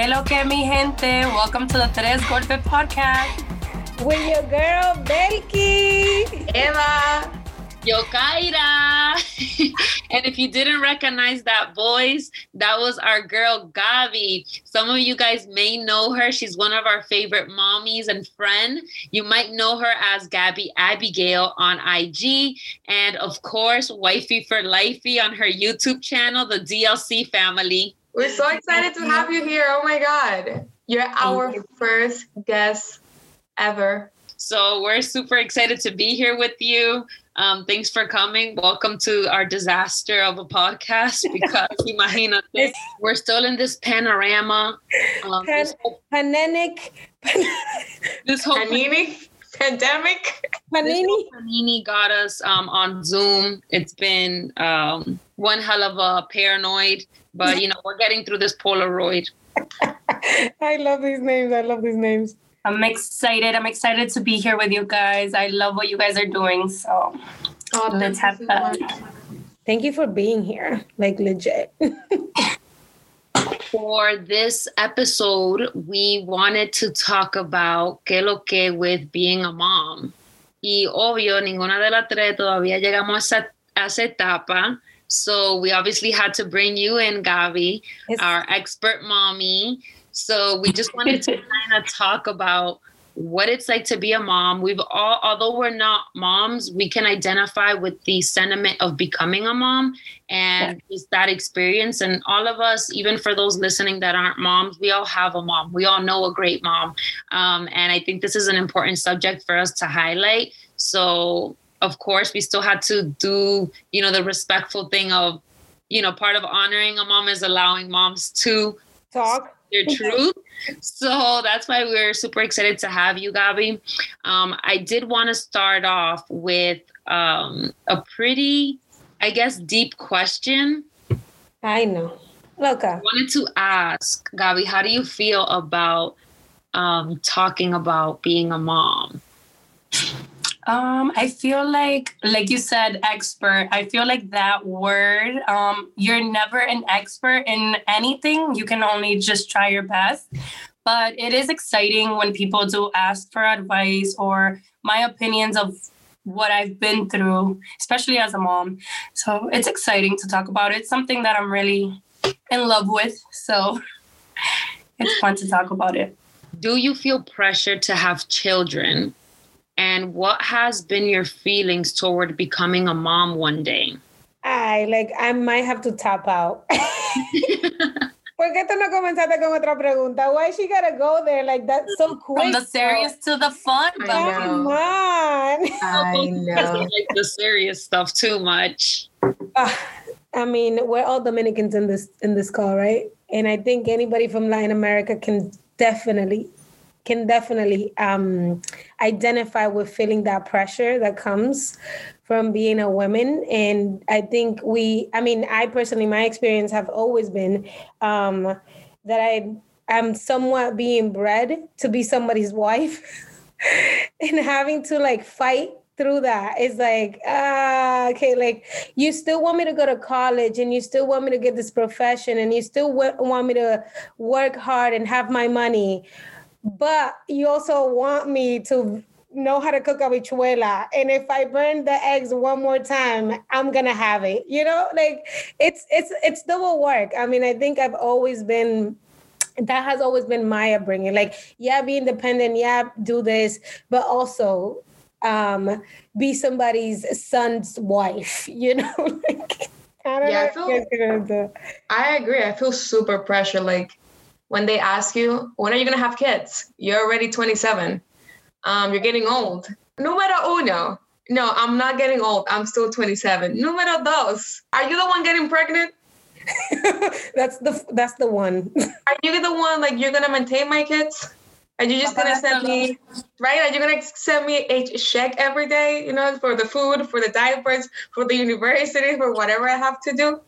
Hello, que mi gente. Welcome to the Tres Golpe podcast. With your girl, Belky. Eva. Yo, Kaira. and if you didn't recognize that voice, that was our girl, Gabi. Some of you guys may know her. She's one of our favorite mommies and friend. You might know her as Gabby Abigail on IG. And of course, Wifey for Lifey on her YouTube channel, the DLC family. We're so excited to have you here. Oh my God. You're our first guest ever. So we're super excited to be here with you. Um, thanks for coming. Welcome to our disaster of a podcast because imagínate, we're still in this panorama. Um, Pan- this whole, Panenic. this whole Panini? Pandemic? Panini. panini got us um, on Zoom. It's been um, one hell of a paranoid, but you know we're getting through this Polaroid. I love these names. I love these names. I'm excited. I'm excited to be here with you guys. I love what you guys are doing. So Oh, let's thank have you so fun. Thank you for being here. Like legit. For this episode, we wanted to talk about qué lo que with being a mom. Y obvio, ninguna de las tres todavía llegamos a esa, a esa etapa. So we obviously had to bring you in, Gabi, It's- our expert mommy. So we just wanted to kind of talk about what it's like to be a mom. We've all, although we're not moms, we can identify with the sentiment of becoming a mom and just that experience. And all of us, even for those listening that aren't moms, we all have a mom. We all know a great mom. Um, and I think this is an important subject for us to highlight. So, of course, we still had to do, you know, the respectful thing of, you know, part of honoring a mom is allowing moms to Talk. their truth. So that's why we're super excited to have you, Gabi. Um, I did want to start off with um, a pretty, I guess, deep question. I know. Loca. I wanted to ask, Gabi, how do you feel about um, talking about being a mom? Um, I feel like, like you said, expert. I feel like that word. Um, you're never an expert in anything. You can only just try your best. But it is exciting when people do ask for advice or my opinions of what I've been through, especially as a mom. So it's exciting to talk about. It's something that I'm really in love with. So it's fun to talk about it. Do you feel pressure to have children? And what has been your feelings toward becoming a mom one day? I like I might have to tap out. ¿Por qué tú no comenzaste con otra pregunta? Why she gotta go there like that so quick? From the serious to the fun. I but- know. Come on. I know. like the serious stuff too much. Ah, I mean, we're all Dominicans in this in this call, right? And I think anybody from Latin America can definitely can definitely um, identify with feeling that pressure that comes from being a woman. And I think we, I mean, I personally, my experience have always been um, that I am somewhat being bred to be somebody's wife and having to like fight through that it's like ah okay like you still want me to go to college and you still want me to get this profession and you still wa- want me to work hard and have my money but you also want me to know how to cook a habichuela and if i burn the eggs one more time i'm gonna have it you know like it's it's it's double work i mean i think i've always been that has always been my upbringing like yeah be independent yeah do this but also um be somebody's son's wife you know like i don't Yeah, I feel- if you guys are gonna do- I agree. I feel super pressure. Like when they ask you, when are you gonna have kids? You're already 27. Um, you're getting old. Número uno. No, I'm not getting old. I'm still 27. Número dos. Are you the one getting pregnant? that's the that's the one Are you the one like you're gonna maintain my kids? Are you just gonna send me right? Are you gonna send me a check every day? You know, for the food, for the diapers, for the university, for whatever I have to do.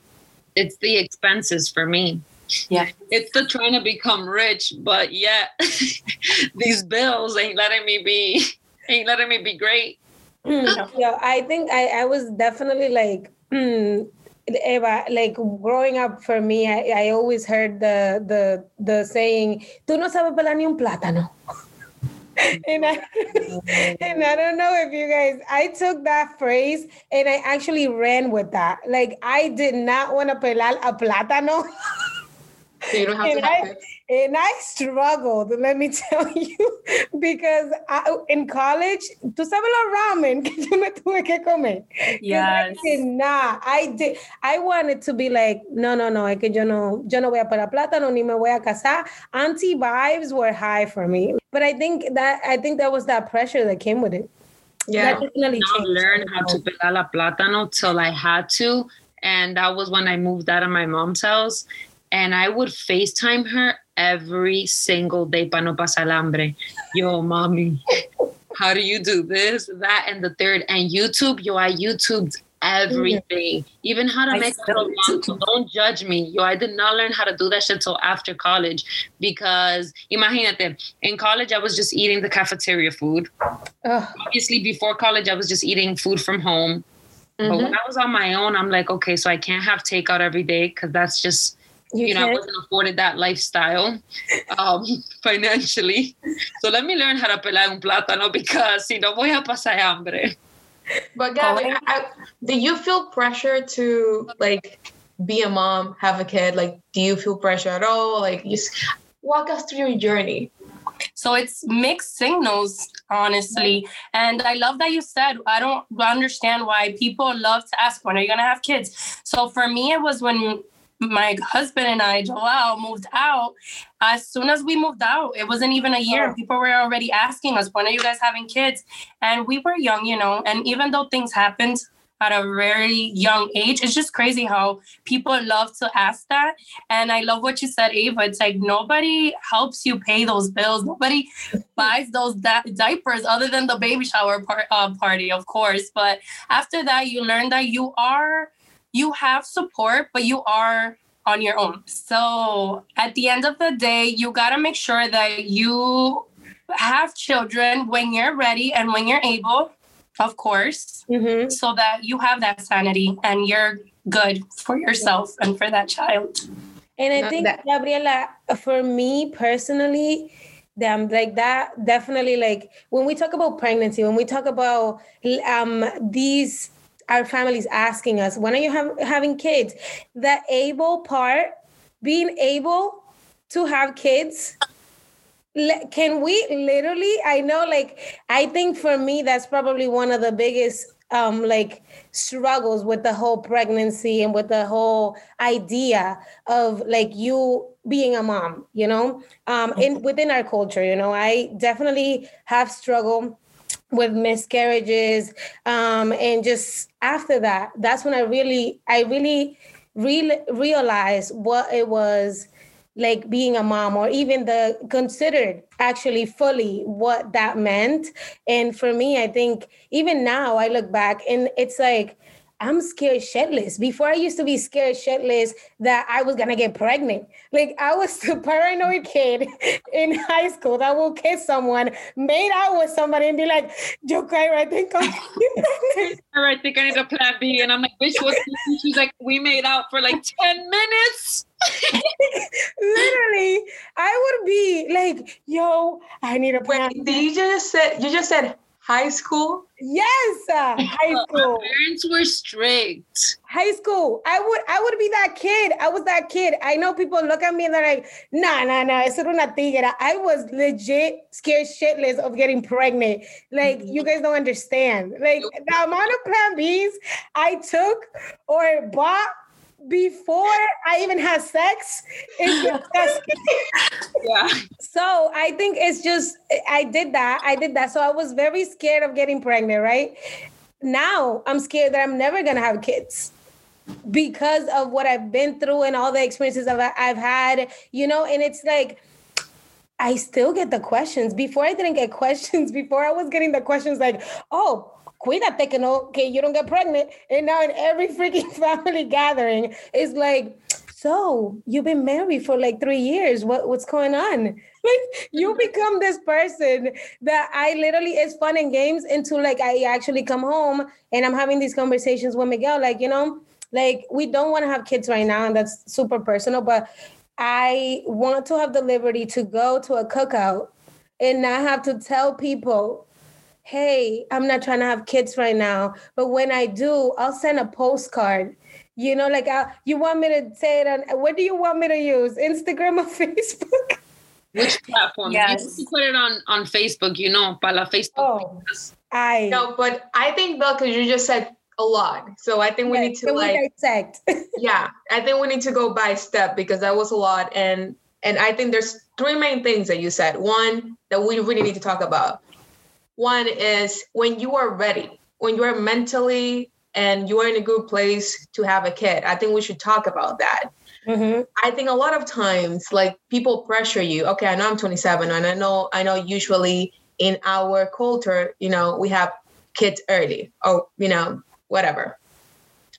It's the expenses for me. Yeah. It's the trying to become rich, but yet these bills ain't letting me be ain't letting me be great. yeah i think i i was definitely like hmm, Eva, like growing up for me, I, I always heard the the the saying, "Tú no sabes pelar ni un plátano." and I and I don't know if you guys I took that phrase and I actually ran with that. Like I did not want to pelar a plátano. So you don't have and to have I, kids. and I struggled, let me tell you, because I, in college, tú sabes los ramen que yo me tuve que comer. 'Cause Yes. I did not. I did. I wanted to be like, no, no, no. Es que yo no, yo no voy a pelar plátano ni me voy a casar. Auntie vibes were high for me, but I think that I think that was that pressure that came with it. Yeah. That definitely not changed. learn how to pelar la plátano till I had to. And that was when I moved out of my mom's house. And I would FaceTime her every single day para no pasar hambre. Yo, mommy, how do you do this, that, and the third? And YouTube, yo, I YouTubed everything, even how to I make a so Don't judge me. Yo, I did not learn how to do that shit till after college because, imagínate, in college, I was just eating the cafeteria food Ugh. obviously before college i was just eating food from home but Mhm. when i was on my own i'm like okay so i can't have takeout every day because that's just You, you, know i can't- wasn't afforded that lifestyle um financially so let me learn how to pelar un plátano because si no voy a pasar hambre But Gabby, Oh, I, do you feel pressure to like be a mom, have a kid? Like, do you feel pressure at all? Like, just walk us through your journey. So it's mixed signals, honestly. And I love that you said, I don't understand why people love to ask, when are you going to have kids? So for me, it was when my husband and I, Joel, moved out. As soon as we moved out, it wasn't even a year. Oh. People were already asking us, when are you guys having kids? And we were young, you know, and even though things happened, at a very young age. It's just crazy how people love to ask that. And I love what you said, Ava. It's like nobody helps you pay those bills. Nobody buys those da- diapers other than the baby shower par- uh, party, of course. But after that, you learn that you are, you have support, but you are on your own. So at the end of the day, you got to make sure that you have children when you're ready and when you're able, of course Mhm. so that you have that sanity and you're good for yourself and for that child. And I Not think, that- Gabriela, for me personally, them like that definitely like when we talk about pregnancy, when we talk about um these our families asking us, when are you have, having kids? The able part, being able to have kids. Can we literally? I know, like, I think for me, that's probably one of the biggest um like struggles with the whole pregnancy and with the whole idea of like you being a mom you know um in within our culture you know i definitely have struggled with miscarriages um and just after that that's when i really i really really realized what it was like being a mom or even the considered actually fully what that meant. And for me i think even now i look back and it's like i'm scared shitless before i used to be scared shitless that i was gonna get pregnant like i was the paranoid kid in high school that will kiss someone made out with somebody and be like yo Kaira, i think i'm pregnant I think I need a plan B. And I'm like, bitch, what's this? She's like, we made out for like 10 minutes. literally i would be like yo i need a plan Wait, did you just said you just said high school? Yes, uh, high My school. parents were strict. High school. I would I would be that kid. I was that kid. I know people look at me and they're like, nah, nah, nah, eso era una tigre. I was legit scared shitless of getting pregnant. Like, you guys don't understand. Like the amount of plan Bs I took or bought before I even had sex disgusting. Yeah. So I think it's just I did that. I did that. So I was very scared of getting pregnant, right? Now I'm scared that I'm never gonna have kids because of what I've been through and all the experiences I've, I've had, you know, and it's like I still get the questions. Before I didn't get questions, before I was getting the questions like, oh, cuídate que no, que you don't get pregnant. And now in every freaking family gathering, it's like, so you've been married for like three years. What what's going on? Like you mm-hmm. become this person that I literally it's fun and games until like I actually come home and I'm having these conversations with Miguel, like, you know, like we don't want to have kids right now and that's super personal but i want to have the liberty to go to a cookout and not have to tell people hey i'm not trying to have kids right now but when i do i'll send a postcard you know like I, you want me to say it on what do you want me to use instagram or facebook which platform Yes. you put it on on facebook you know para la facebook Oh. i No, but I think though, because you just said a lot, so I think we need to Can we like, dissect yeah, I think we need to go by step because that was a lot, and and I think there's three main things that you said. One that we really need to talk about. One is when you are ready, when you are mentally and you are in a good place to have a kid. I think we should talk about that. Mhm. I think a lot of times, like people pressure you. Okay, I know I'm 27, and I know I know usually in our culture, you know, we have kids early, or you know, whatever.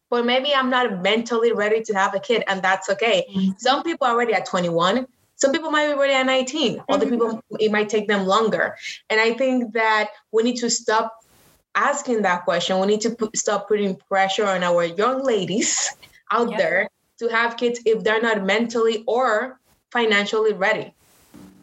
But maybe I'm not mentally ready to have a kid, and that's okay. Some people are ready at 21. Some people might be ready at 19. Other people, it might take them longer. And I think that we need to stop asking that question. We need to put, stop putting pressure on our young ladies out Yeah. there to have kids if they're not mentally or financially ready.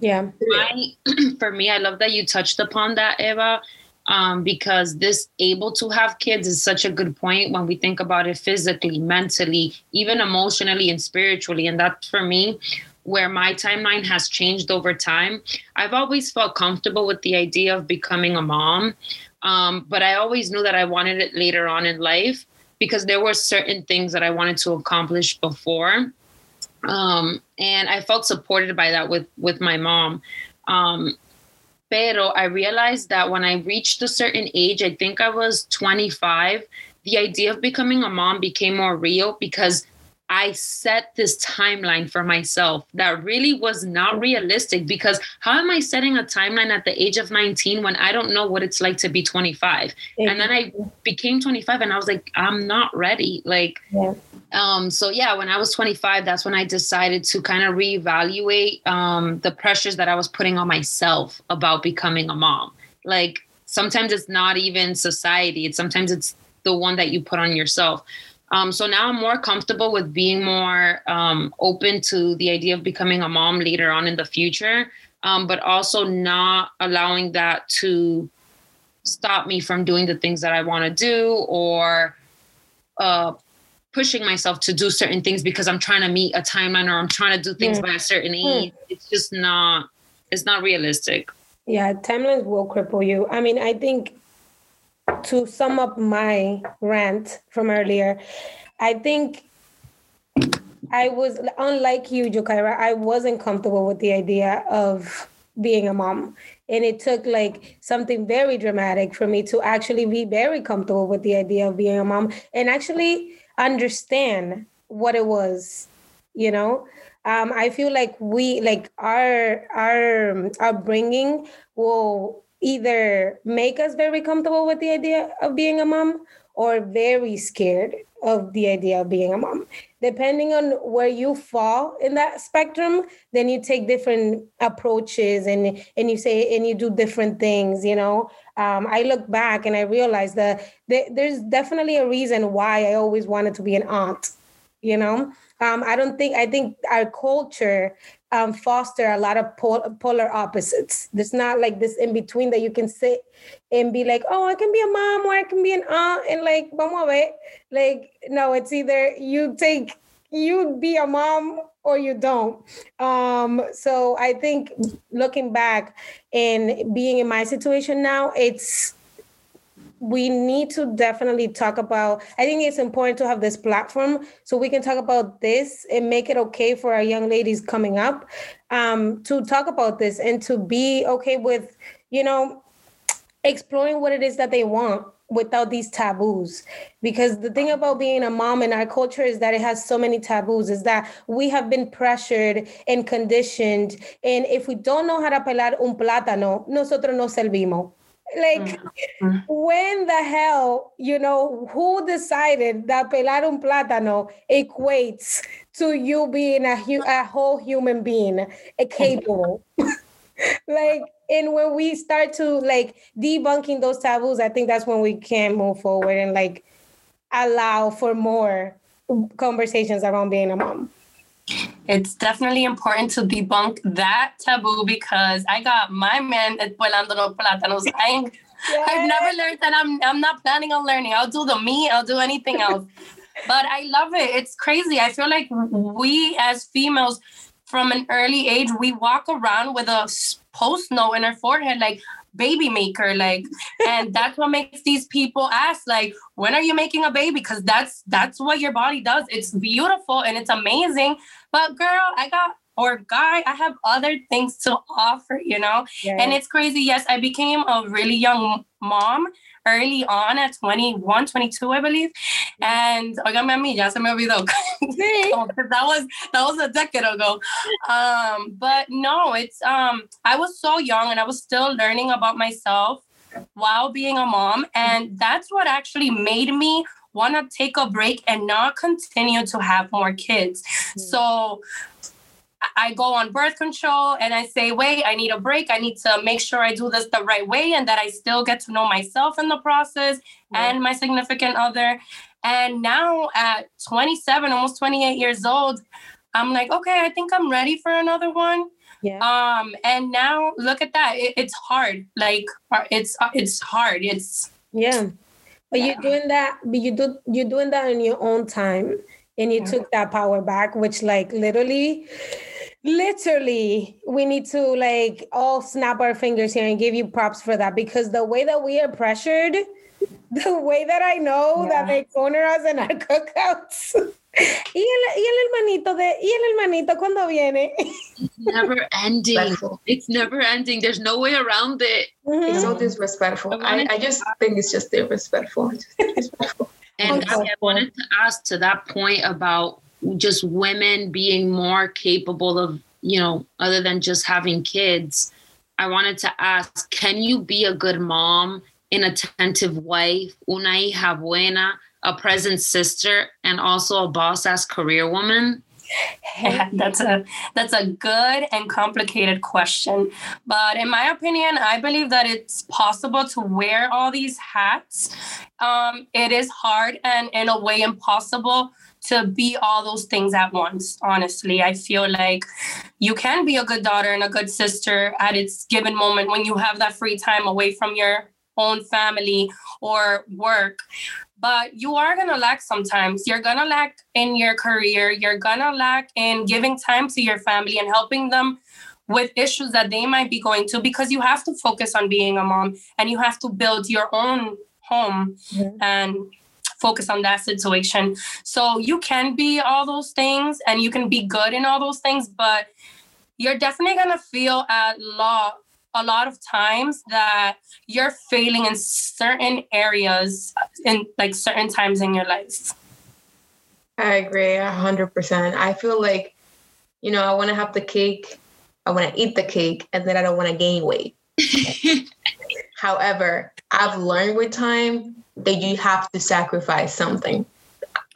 yeah I, for me, I love that you touched upon that, Eva, um, because this able to have kids is such a good point when we think about it physically, mentally, even emotionally and spiritually. And that for me, where my timeline has changed over time. I've always felt comfortable with the idea of becoming a mom, um, but I always knew that I wanted it later on in life because there were certain things that I wanted to accomplish before um, and I felt supported by that with with my mom. Um, pero I realized that when I reached a certain age, I think I was 25, the idea of becoming a mom became more real because I set this timeline for myself that really was not realistic because how am I setting a timeline at the age of 19 when I don't know what it's like to be 25? And then I became 25 and I was like, I'm not ready. Like, Yeah. um, so yeah, when I was 25, that's when I decided to kind of reevaluate um, the pressures that I was putting on myself about becoming a mom. Like sometimes it's not even society; it's sometimes it's the one that you put on yourself. Um, so now I'm more comfortable with being more um, open to the idea of becoming a mom later on in the future, um, but also not allowing that to stop me from doing the things that I want to do or uh, pushing myself to do certain things because I'm trying to meet a timeline or I'm trying to do things Mm. by a certain age. It's just not. It's not realistic. Yeah, timelines will cripple you. I mean, I think to sum up my rant from earlier, I think I was unlike you, Jokaira. I wasn't comfortable with the idea of being a mom. And it took like something very dramatic for me to actually be very comfortable with the idea of being a mom and actually understand what it was, you know? Um, I feel like we like our our upbringing will either make us very comfortable with the idea of being a mom or very scared of the idea of being a mom. Depending on where you fall in that spectrum, then you take different approaches and and you say and you do different things. You know, um, I look back and I realize that th- there's definitely a reason why I always wanted to be an aunt. You know, um, I don't think I think our culture um, foster a lot of pol- polar opposites. There's not like this in between that you can sit and be like, oh, I can be a mom or I can be an aunt, and like, vamos a ver. Like, no, it's either you take you be a mom or you don't. Um, so I think looking back and being in my situation now, it's we need to definitely talk about i think it's important to have this platform so we can talk about this and make it okay for our young ladies coming up um, to talk about this and to be okay with you know exploring what it is that they want without these taboos. Because the thing about being a mom in our culture is that it has so many taboos is that we have been pressured and conditioned. And if we don't know how to pelar un plátano nosotros no servimos like Mhm. when the hell you know who decided that pelar un plátano equates to you being a, hu- a whole human being a capable like and when we start to like debunking those taboos i think that's when we can move forward and like allow for more conversations around being a mom? It's definitely important to debunk that taboo because I got my man pelando los plátanos. I yes. I've never learned that I'm I'm not planning on learning. I'll do the me, I'll do anything else. but I love it. It's crazy. I feel like we as females from an early age, we walk around with a post note in our forehead like baby maker like and that's what makes these people ask like when are you making a baby because that's that's what your body does it's beautiful and it's amazing but girl i got or guy i have other things to offer you know and it's crazy yes i became a really young mom early on at 21, 22, I believe. And oiganme a mí, ya se me olvidó. that was that was a decade ago. Um, but no, it's um I was so young and I was still learning about myself while being a mom. And that's what actually made me want to take a break and not continue to have more kids. Mm-hmm. So I go on birth control and I say, wait, I need a break. I need to make sure I do this the right way and that I still get to know myself in the process yeah. and my significant other. And now at 27, almost 28 years old, I'm like, okay, I think I'm ready for another one. Yeah. Um, and now look at that. It, it's hard. Like uh, it's uh, it's hard. It's yeah. But yeah. you're doing that. But you do you're doing that in your own time, and you yeah. took that power back, which like literally literally we need to like all snap our fingers here and give you props for that because the way that we are pressured the way that i know yeah. that they corner us in our cookouts y el, y el hermanito de y el hermanito cuando viene. It's never ending. It's never ending. There's no way around it. It's so disrespectful. I, I, just think it's just disrespectful, just disrespectful. and I, I wanted to ask to that point about just women being more capable of, you know, other than just having kids, I wanted to ask can you be a good mom, an attentive wife, una hija buena, a present sister, and also a boss ass career woman? Yeah, that's a that's a good and complicated question. But in my opinion, I believe that it's possible to wear all these hats. Um, it is hard and in a way impossible to be all those things at once. Honestly, I feel like you can be a good daughter and a good sister at its given moment when you have that free time away from your own family or work. But you are going to lack sometimes. You're going to lack in your career. You're going to lack in giving time to your family and helping them with issues that they might be going to because you have to focus on being a mom and you have to build your own home and focus on that situation. So you can be all those things and you can be good in all those things, but you're definitely going to feel at law a lot of times that you're failing in certain areas in like certain times in your life. I agree a hundred percent. I feel like, you know, I want to have the cake, I want to eat the cake, and then I don't want to gain weight. However, I've learned with time that you have to sacrifice something.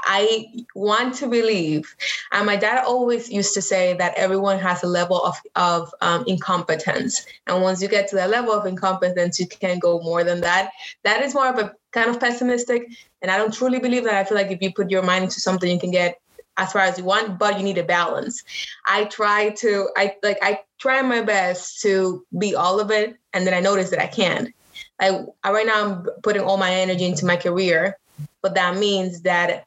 I want to believe, and my dad always used to say that everyone has a level of, of um, incompetence. And once you get to that level of incompetence, you can go more than that. That is more of a kind of pessimistic. And I don't truly believe that. I feel like if you put your mind into something, you can get as far as you want, but you need a balance. I try to, I like, I try my best to be all of it. And then I notice that I can't. I right now I'm putting all my energy into my career, but that means that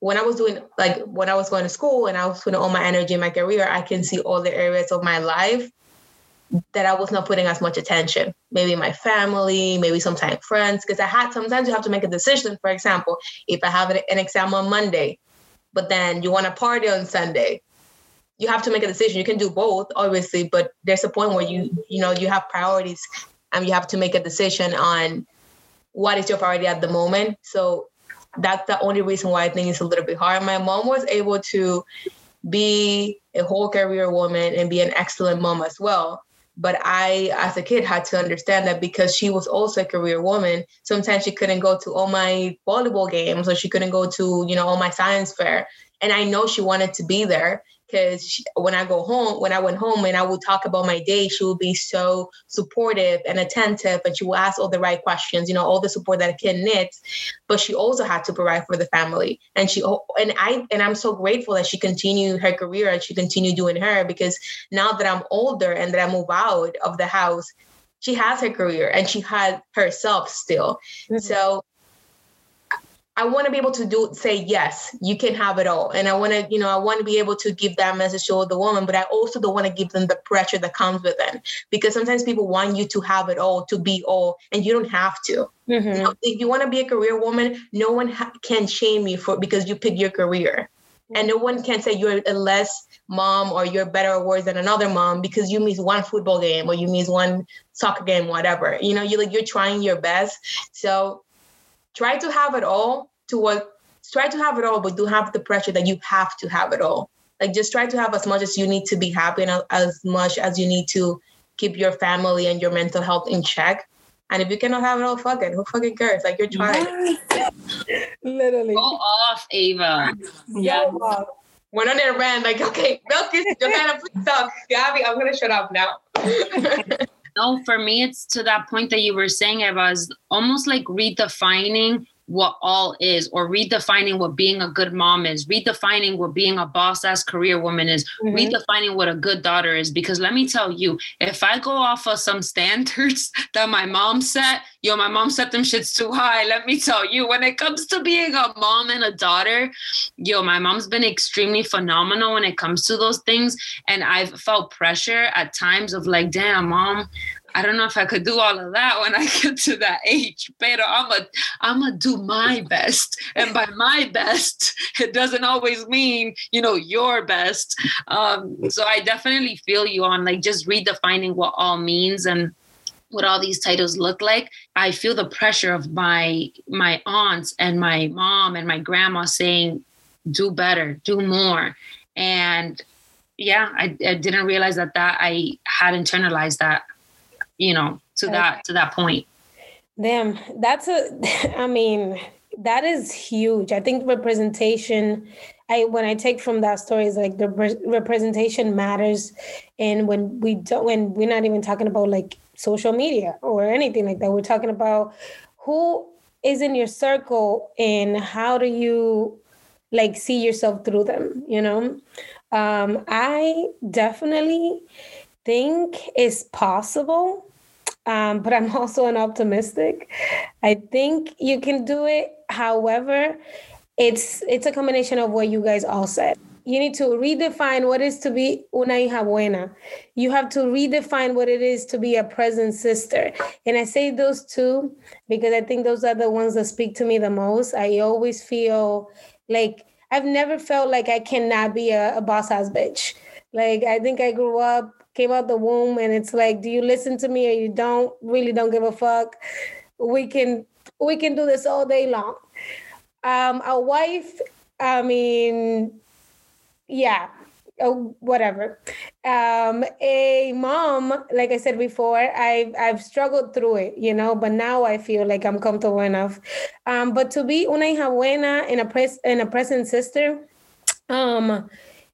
when I was doing like when I was going to school and I was putting all my energy in my career, I can see all the areas of my life that I was not putting as much attention. Maybe my family, maybe sometimes friends, because I had sometimes you have to make a decision. For example, if I have an exam on Monday, but then you want to party on Sunday, you have to make a decision. You can do both, obviously, but there's a point where you you know you have priorities and you have to make a decision on what is your priority at the moment. So that's the only reason why I think it's a little bit hard. My mom was able to be a whole career woman and be an excellent mom as well. But I, as a kid, had to understand that because she was also a career woman, sometimes she couldn't go to all my volleyball games or she couldn't go to, you know, all my science fair. And I know she wanted to be there. Because when I go home, when I went home and I would talk about my day, she would be so supportive and attentive, and she would ask all the right questions, you know, all the support that a kid needs. But she also had to provide for the family, and she and I and I'm so grateful that she continued her career and she continued doing her because now that I'm older and that I move out of the house, she has her career and she had herself still. Mm-hmm. So I want to be able to do say yes, you can have it all. And I want to, you know, I want to be able to give that message to the woman, but I also don't want to give them the pressure that comes with it. Because sometimes people want you to have it all, to be all, and you don't have to. Mm-hmm. You know, if you want to be a career woman, no one ha- can shame you for because you pick your career. And no one can say you're a less mom or you're better or worse than another mom because you miss one football game or you miss one soccer game, whatever. You know, you like you're trying your best. So try to have it all to what try to have it all but don't have the pressure that you have to have it all. Like just try to have as much as you need to be happy and as much as you need to keep your family and your mental health in check. And if you cannot have it all fuck it. Who fucking cares? Like you're trying. Literally. Go off ava. Yeah. Went on a rant like okay milk is Johanna please talk Gabby I'm gonna shut up now. No, for me, it's to that point that you were saying, it was almost like redefining what all is or redefining what being a good mom is redefining what being a boss ass career woman is mm-hmm. redefining what a good daughter is because let me tell you if i go off of some standards that my mom set yo my mom set them shits too high let me tell you when it comes to being a mom and a daughter yo my mom's been extremely phenomenal when it comes to those things and i've felt pressure at times of like damn mom I don't know if I could do all of that when I get to that age, but I'm a I'm gonna do my best, and by my best, it doesn't always mean you know your best. Um, so I definitely feel you on like just redefining what all means and what all these titles look like. I feel the pressure of my my aunts and my mom and my grandma saying do better do more. And yeah I, I didn't realize that that i had internalized that you know, to that to that point. Damn, that's a I mean, that is huge. I think representation I when I take from that story is like the re- representation matters and when we don't when we're not even talking about like social media or anything like that. We're talking about who is in your circle and how do you like see yourself through them, you know? Um I definitely think it's possible um, but I'm also an optimistic. I think you can do it. However, it's it's a combination of what you guys all said. You need to redefine what is to be una hija buena. You have to redefine what it is to be a present sister. And I say those two because I think those are the ones that speak to me the most. I always feel like I've never felt like I cannot be a, a boss ass bitch. Like I think I grew up came out the womb and it's like do you listen to me or you don't? Really don't give a fuck. We can we can do this all day long. Um a wife i mean yeah oh, whatever. Um a mom like i said before i've i've struggled through it you know but now i feel like i'm comfortable enough. Um but to be una hija buena and a pres and a present sister um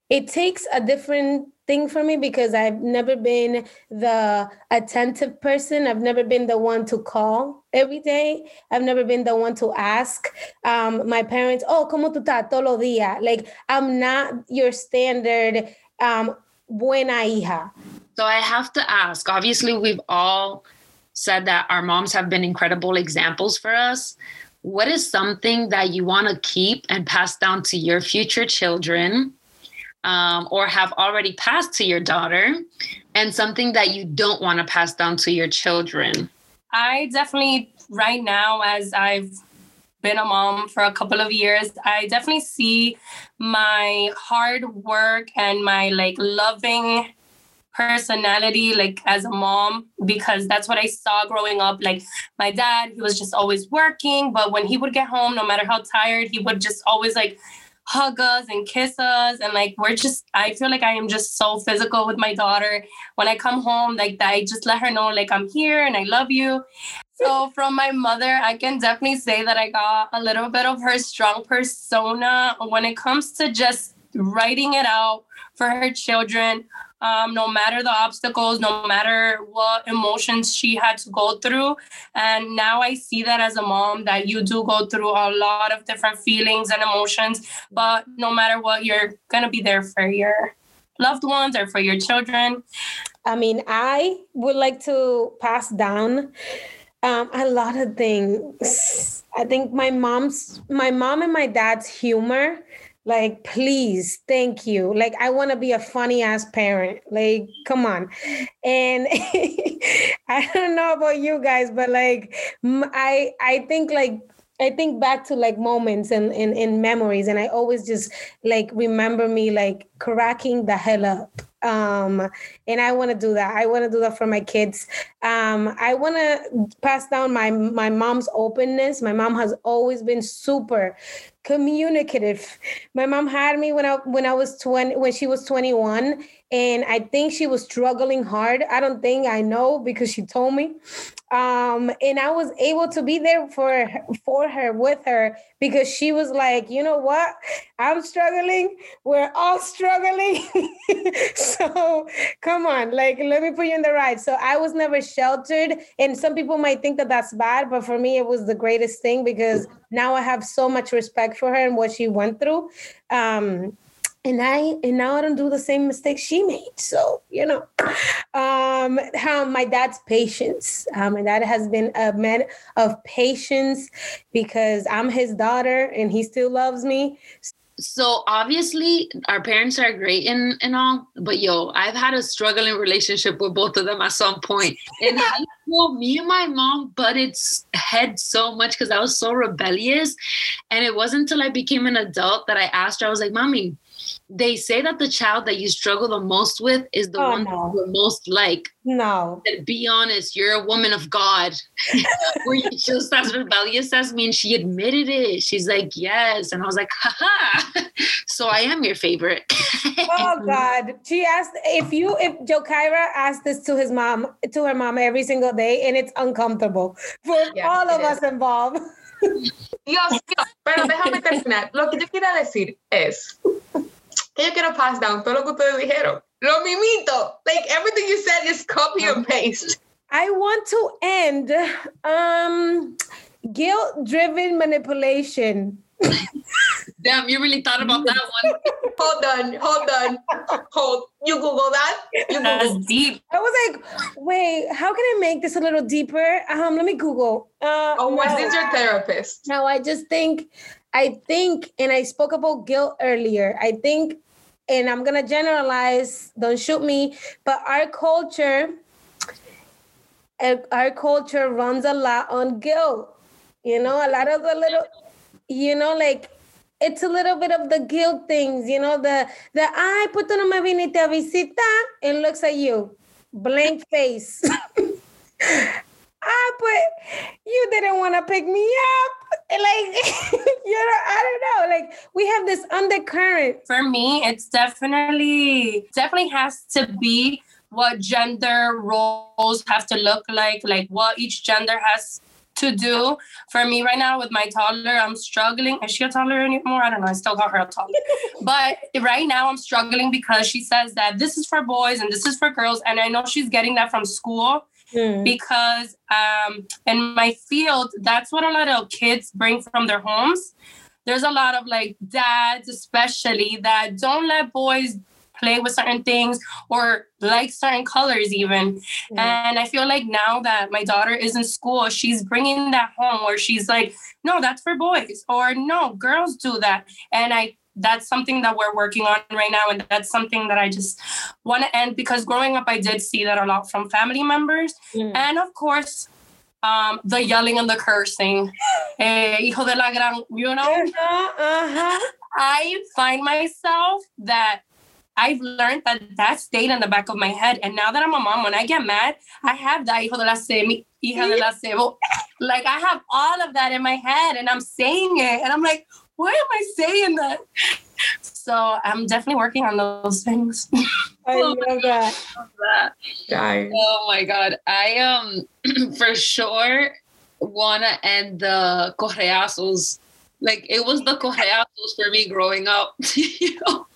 it takes a different thing for me because I've never been the attentive person. I've never been the one to call every day. I've never been the one to ask um, my parents, oh, ¿cómo tú estás todo día. Like, I'm not your standard um, buena hija. So I have to ask, obviously, we've all said that our moms have been incredible examples for us. What is something that you want to keep and pass down to your future children um, or have already passed to your daughter and something that you don't want to pass down to your children? I definitely, right now, as I've been a mom for a couple of years, I definitely see my hard work and my like loving personality like as a mom because that's what I saw growing up like my dad he was just always working but when he would get home no matter how tired he would just always like hug us and kiss us. And like we're just i feel like i am just so physical with my daughter. When i come home like i just let her know like i'm here and i love you. So from my mother i can definitely say that i got a little bit of her strong persona when it comes to just writing it out for her children um, no matter the obstacles, no matter what emotions she had to go through. And now I see that as a mom that you do go through a lot of different feelings and emotions, but no matter what, you're gonna be there for your loved ones or for your children. I mean, I would like to pass down um, a lot of things. I think my mom's, my mom and my dad's humor like, please, thank you. Like, I want to be a funny ass parent. Like, come on. And I don't know about you guys, but like, I I think like I think back to like moments and in, in, memories, and I always just like remember me like cracking the hell up. Um, and I want to do that. I want to do that for my kids. Um, I want to pass down my my mom's openness. My mom has always been super communicative. My mom had me when I when I was 20 when she was 21 and I think she was struggling hard. I don't think I know because she told me. Um, and I was able to be there for for her with her because she was like, you know what? I'm struggling. We're all struggling. so come on, like let me put you in the right. So I was never sheltered, and some people might think that that's bad, but for me, it was the greatest thing because now I have so much respect for her and what she went through. Um, and I and now I don't do the same mistakes she made. So you know, um, how my dad's patience. Um, my dad has been a man of patience because I'm his daughter and he still loves me. So obviously our parents are great and, and all, but yo, I've had a struggling relationship with both of them at some point. In high school, me and my mom butted heads so much because I was so rebellious. And it wasn't until I became an adult that I asked her, I was like, Mommy, they say that the child that you struggle the most with is the oh, one no. you're most like. No. That be honest, you're a woman of God. Were you just as rebellious as me? And she admitted it. She's like, yes. And I was like, haha. so I am your favorite. oh God. She asked if you if Jokaira asked this to his mom, to her mom every single day, and it's uncomfortable for yeah, all of us involved. Dios mío, pero déjame terminar. Lo que yo quiero decir es que yo quiero pass down todo lo que ustedes dijeron. Lo mimito. Like everything you said is copy and paste. I want to end um guilt driven manipulation. Damn, you really thought about that one. hold on, hold on, hold. You Google that. You Google. That's deep. I was like, wait, how can I make this a little deeper? Um, let me Google. Uh, oh, was no. this your therapist? No, I just think, I think, and I spoke about guilt earlier. I think and I'm gonna generalize, don't shoot me, but our culture, eh, our culture runs a lot on guilt. You know, a lot of the little, you know, like it's a little bit of the guilt things, you know, the the ay, puto no me viniste visita and looks at you, blank face. ah, but you didn't want to pick me up. Like, you know, I don't know. Like, we have this undercurrent. For me, it's definitely, definitely has to be what gender roles have to look like, like what each gender has to do. For me right now with my toddler, I'm struggling. Is she a toddler anymore? I don't know. I still got her a toddler. but right now I'm struggling because she says that this is for boys and this is for girls. And I know she's getting that from school mm. because um, in my field, that's what a lot of kids bring from their homes. There's a lot of like dads, especially, that don't let boys play with certain things or like certain colors even mm. and i feel like now that my daughter is in school she's bringing that home where she's like no that's for boys or no girls do that and i that's something that we're working on right now and that's something that i just want to end because growing up i did see that a lot from family members mm. and of course um, the yelling and the cursing eh, hijo de la gran you know uh-huh, uh-huh. i find myself that I've learned that that stayed in the back of my head. And now that I'm a mom, when I get mad, I have that hijo de la semi, hija de la cebo. Like I have all of that in my head and I'm saying it. And I'm like, why am I saying that? So I'm definitely working on those things. I love that. love that. Guys. Oh my god. I um for sure wanna end the correazos. Like it was the correazos for me growing up. you know?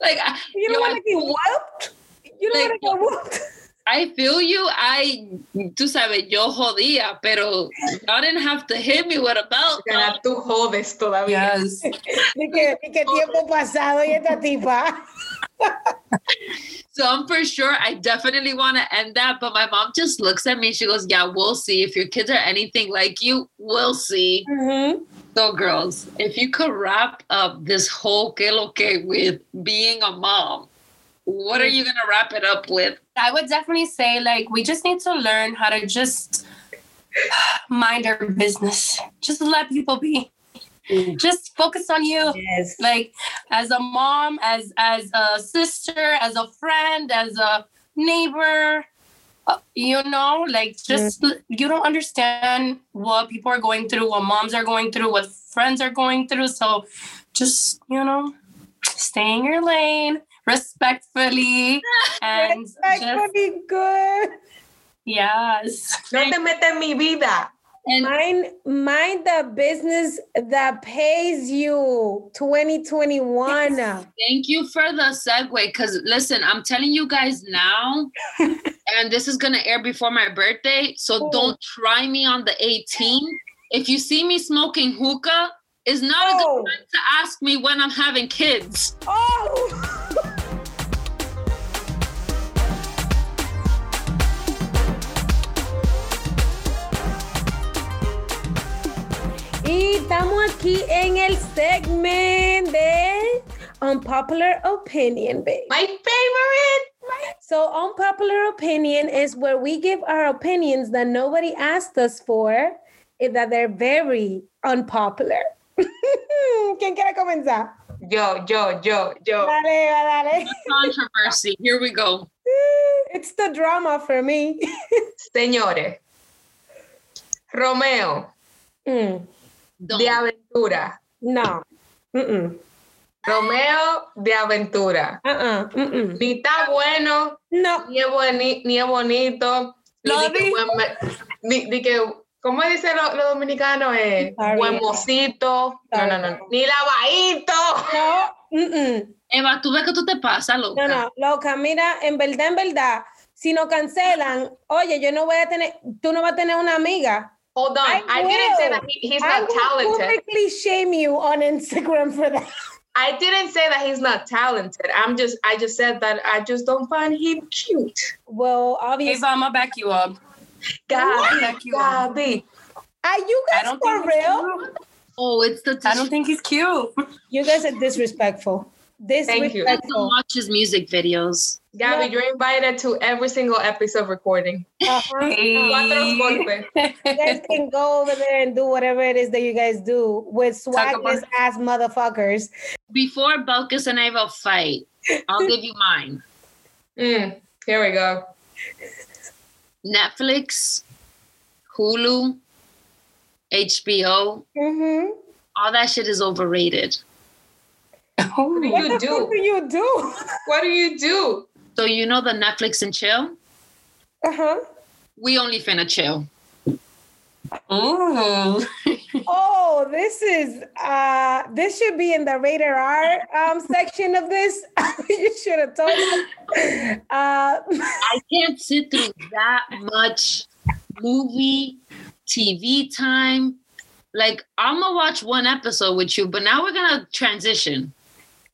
like You don't I want to get whooped. You don't Like, want to get whooped. I feel you. I, tú sabes, yo jodía, pero y'all didn't have to hit me with a belt. Cara, tú jodes todavía. Yes. Ni que, ni que tiempo pasado y esta tipa. So I'm for sure. I definitely want to end that. But my mom just looks at me. She goes, Yeah, we'll see. If your kids are anything like you, we'll see. Mhm. So, girls, if you could wrap up this whole que lo que with being a mom, what are you going to wrap it up with? I would definitely say like we just need to learn how to just mind our business. Just let people be. Just focus on you. Yes. Like as a mom, as as a sister, as a friend, as a neighbor. uh, you know, like just you don't understand what people are going through, what moms are going through, what friends are going through. So just, you know, stay in your lane respectfully and Like, just good. Yes. No te metas en mi vida. And Mind, mind the business that pays you 2021. thank you for the segue. Because listen, I'm telling you guys now, and this is going to air before my birthday. So Oh. don't try me on the 18th. If you see me smoking hookah, it's not a Oh. good time to ask me when I'm having kids. Oh! Y estamos aquí en el segment de Unpopular Opinion, babe. My favorite. So, unpopular opinion is where we give our opinions that nobody asked us for, and that they're very unpopular. ¿Quién quiere comenzar? Yo, yo, yo, yo. Dale, dale. Controversy. Here we go. It's the drama for me. Señores. Romeo, Mm, De aventura. no. Romeo de aventura. Uh-uh. Mm-mm. Ni está bueno, No. ni es, boni- ni es bonito, ni, Lo ni- ni que, ¿cómo dicen los los dominicanos? Eh, buen mocito. No, no, no. Ni lavadito. No. Mm-mm. Eva, tú ves que tú te pasas, loca. No, no, loca, mira, en verdad, en verdad, si nos cancelan, oye, yo no voy a tener, tú no vas a tener una amiga. Hold on. I I, didn't say will. that he- he's I not will talented. publicly shame you on Instagram for that. I didn't say that he's not talented. I'm just, I just said that I just don't find him cute. Well, obviously, Ava, I'm gonna back you up. Gabi, Thank you. Gabi. are you guys for real? Oh, it's the I don't think he's cute. You guys are disrespectful. Thank you. Don't Disrespectful. watch his music videos. Gabby, Yeah. you're invited to every single episode recording. Uh-huh. Cuatro golpes. You guys can go over there and do whatever it is that you guys do with about- swagless ass motherfuckers. Before Belkis and I will fight, I'll give you mine. Mm, here we go. Netflix, Hulu, HBO, Mm-hmm. all that shit is overrated. What do you the fuck do? do you do? What do you do? So you know the Netflix and chill? Uh-huh. We only finna chill. Ooh. Oh, this is uh this should be in the rated R um section of this. you should have told me. Uh I can't sit through that much movie, TV time. Like I'm gonna watch one episode with you, but now we're gonna transition.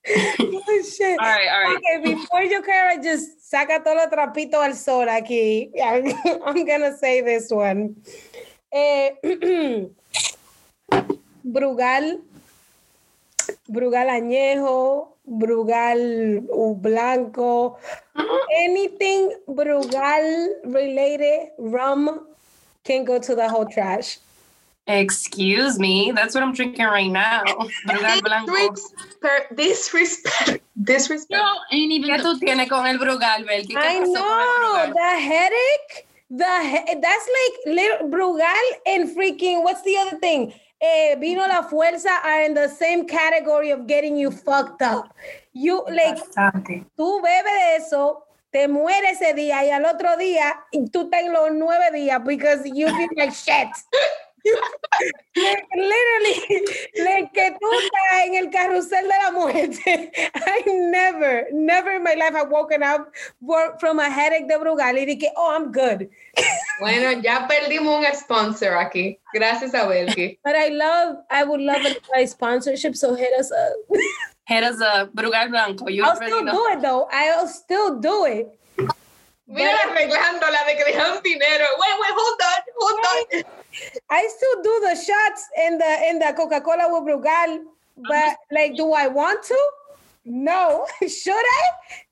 Oh, shit. All right, all right. Okay, before you Kara just saca todo lo trapito al sol aquí. I'm gonna say this one. Eh, Brugal, Brugal añejo, Brugal blanco, anything Brugal related rum can go to the whole trash. Excuse me. That's what I'm drinking right now. Brugal Blanco. Disrespect, disrespect, disrespect. Girl ain't even ¿Qué the- tú tienes con el Brugal, Bel? ¿Qué I pasó con el know Brugal? the headache. The he- that's like little Brugal and freaking what's the other thing? Eh, Vino La Fuerza are in the same category of getting you fucked up. You like Bastante. tú bebes de eso, te mueres ese día y al otro día y tú estás en los nueve días because you feel like shit. Like, literally, like que tú estás en el carrusel de la muerte. I never, never in my life have woken up from a headache de Brugal y dije, oh, I'm good. Bueno, ya perdimos un sponsor aquí. Gracias a Belki. But I love, I would love a sponsorship, so hit us up. Hit us up, Brugal Blanco. You I'll still know. do it though. I'll still do it. Mira arreglando la de que dejan dinero. Wait, wait, hold on, hold on. I still do the shots in the in the Coca-Cola with Brugal, but like, do I want to? No. Should I?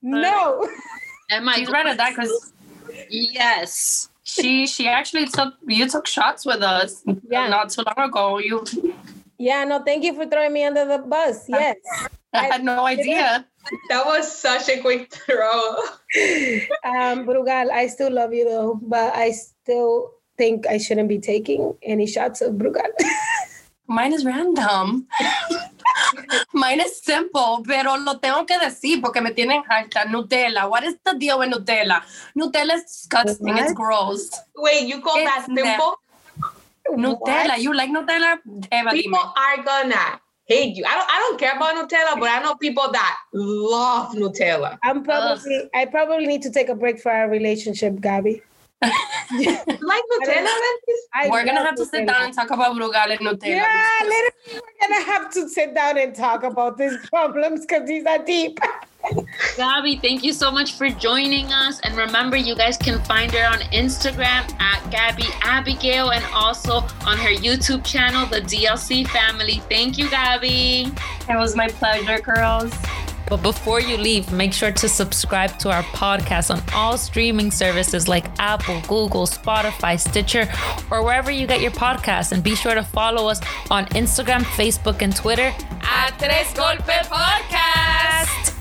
No. Am I She's right at that because Yes. she she actually took you took shots with us Yeah. not too long ago. You Yeah, no, thank you for throwing me under the bus. Yes. I had no idea. That was such a quick throw. Um, Brugal, I still love you though, but I still think I shouldn't be taking any shots of Brugal. Mine is random. Mine is simple, pero lo tengo que decir porque me tienen harta. Nutella. What is the deal with Nutella? Nutella is disgusting. It's gross. Wait, you call that It's ne- simple? Nutella. What? You like Nutella? Eva, People dime. are gonna hate you. I don't I don't care about Nutella, but I know people that love Nutella. I'm probably I probably need to take a break for our relationship, Gabby. Like Nutella, I We're gonna love have to sit down and talk about Brugal and Nutella. Yeah, literally, we're gonna have to sit down and talk about these problems because these are deep. Gabby, thank you so much for joining us. And remember, you guys can find her on Instagram at Gabby Abigail and also on her YouTube channel, The DLC Family. Thank you, Gabby. It was my pleasure, girls. But before you leave, make sure to subscribe to our podcast on all streaming services like Apple, Google, Spotify, Stitcher, or wherever you get your podcasts. And be sure to follow us on Instagram, Facebook, and Twitter at Tres Golpe Podcast.